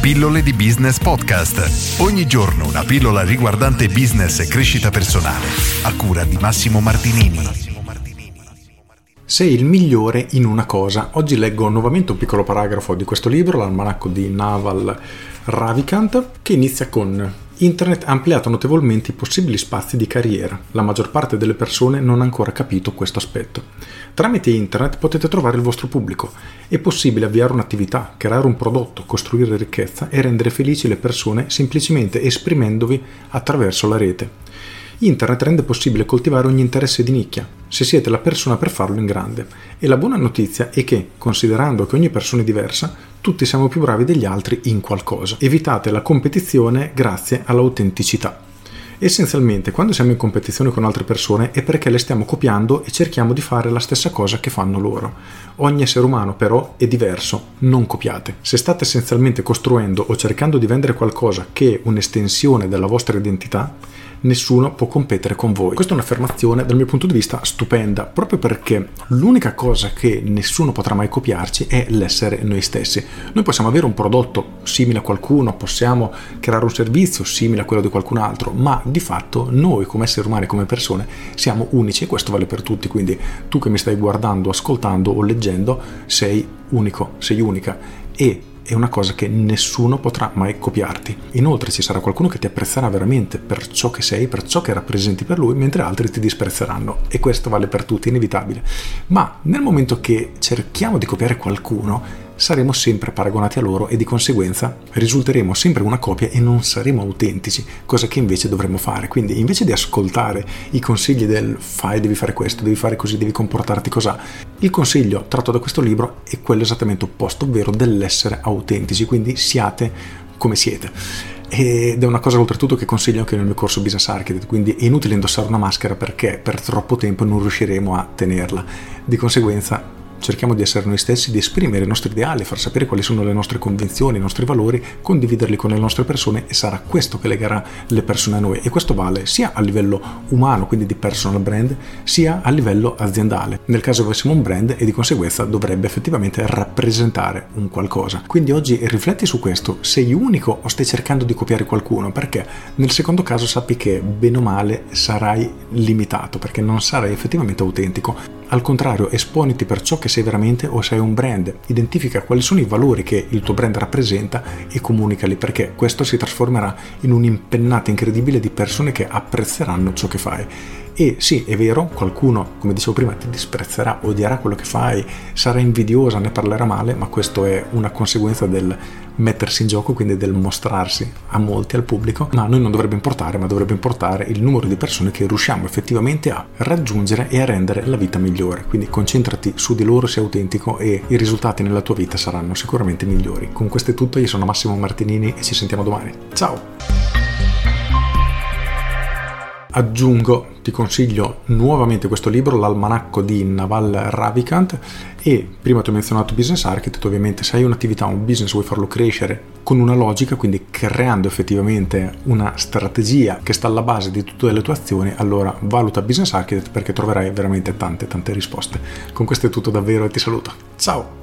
Pillole di Business Podcast. Ogni giorno una pillola riguardante business e crescita personale. A cura di Massimo Martinini. Sei il migliore in una cosa. Oggi leggo nuovamente un piccolo paragrafo di questo libro, l'almanacco di Naval Ravikant, che inizia con Internet ha ampliato notevolmente i possibili spazi di carriera. La maggior parte delle persone non ha ancora capito questo aspetto. Tramite Internet potete trovare il vostro pubblico. È possibile avviare un'attività, creare un prodotto, costruire ricchezza e rendere felici le persone semplicemente esprimendovi attraverso la rete. Internet rende possibile coltivare ogni interesse di nicchia, se siete la persona per farlo in grande. E la buona notizia è che, considerando che ogni persona è diversa, tutti siamo più bravi degli altri in qualcosa. Evitate la competizione grazie all'autenticità. Essenzialmente, quando siamo in competizione con altre persone è perché le stiamo copiando e cerchiamo di fare la stessa cosa che fanno loro. Ogni essere umano però è diverso, non copiate. Se state essenzialmente costruendo o cercando di vendere qualcosa che è un'estensione della vostra identità, nessuno può competere con voi. Questa è un'affermazione dal mio punto di vista stupenda, proprio perché l'unica cosa che nessuno potrà mai copiarci è l'essere noi stessi. Noi possiamo avere un prodotto simile a qualcuno, possiamo creare un servizio simile a quello di qualcun altro, ma di fatto noi come esseri umani, come persone, siamo unici e questo vale per tutti, quindi tu che mi stai guardando, ascoltando o leggendo, sei unico, sei unica e è una cosa che nessuno potrà mai copiarti. Inoltre ci sarà qualcuno che ti apprezzerà veramente per ciò che sei, per ciò che rappresenti per lui, mentre altri ti disprezzeranno. E questo vale per tutti, inevitabile. Ma nel momento che cerchiamo di copiare qualcuno, saremo sempre paragonati a loro e di conseguenza risulteremo sempre una copia e non saremo autentici, cosa che invece dovremmo fare. Quindi invece di ascoltare i consigli del fai, devi fare questo, devi fare così, devi comportarti così, il consiglio tratto da questo libro è quello esattamente opposto, ovvero dell'essere autentici, quindi siate come siete ed è una cosa oltretutto che consiglio anche nel mio corso Business Architect, quindi è inutile indossare una maschera perché per troppo tempo non riusciremo a tenerla. Di conseguenza cerchiamo di essere noi stessi, di esprimere i nostri ideali, far sapere quali sono le nostre convinzioni, i nostri valori, condividerli con le nostre persone e sarà questo che legherà le persone a noi. E questo vale sia a livello umano, quindi di personal brand, sia a livello aziendale. Nel caso avessimo un brand e di conseguenza dovrebbe effettivamente rappresentare un qualcosa. Quindi oggi rifletti su questo, sei unico o stai cercando di copiare qualcuno? Perché nel secondo caso sappi che bene o male sarai limitato, perché non sarai effettivamente autentico. Al contrario, esponiti per ciò che sei veramente o sei un brand. Identifica quali sono i valori che il tuo brand rappresenta e comunicali perché questo si trasformerà in un'impennata incredibile di persone che apprezzeranno ciò che fai. E sì, è vero, qualcuno, come dicevo prima, ti disprezzerà, odierà quello che fai, sarà invidiosa, ne parlerà male, ma questo è una conseguenza del mettersi in gioco, quindi del mostrarsi a molti, al pubblico, ma a noi non dovrebbe importare, ma dovrebbe importare il numero di persone che riusciamo effettivamente a raggiungere e a rendere la vita migliore. Quindi concentrati su di loro, sei autentico e i risultati nella tua vita saranno sicuramente migliori. Con questo è tutto, io sono Massimo Martinini e ci sentiamo domani. Ciao! Aggiungo, ti consiglio nuovamente questo libro, l'almanacco di Naval Ravikant e prima ti ho menzionato Business Architect, ovviamente se hai un'attività, un business, vuoi farlo crescere con una logica, quindi creando effettivamente una strategia che sta alla base di tutte le tue azioni, allora valuta Business Architect perché troverai veramente tante tante risposte. Con questo è tutto davvero e ti saluto. Ciao!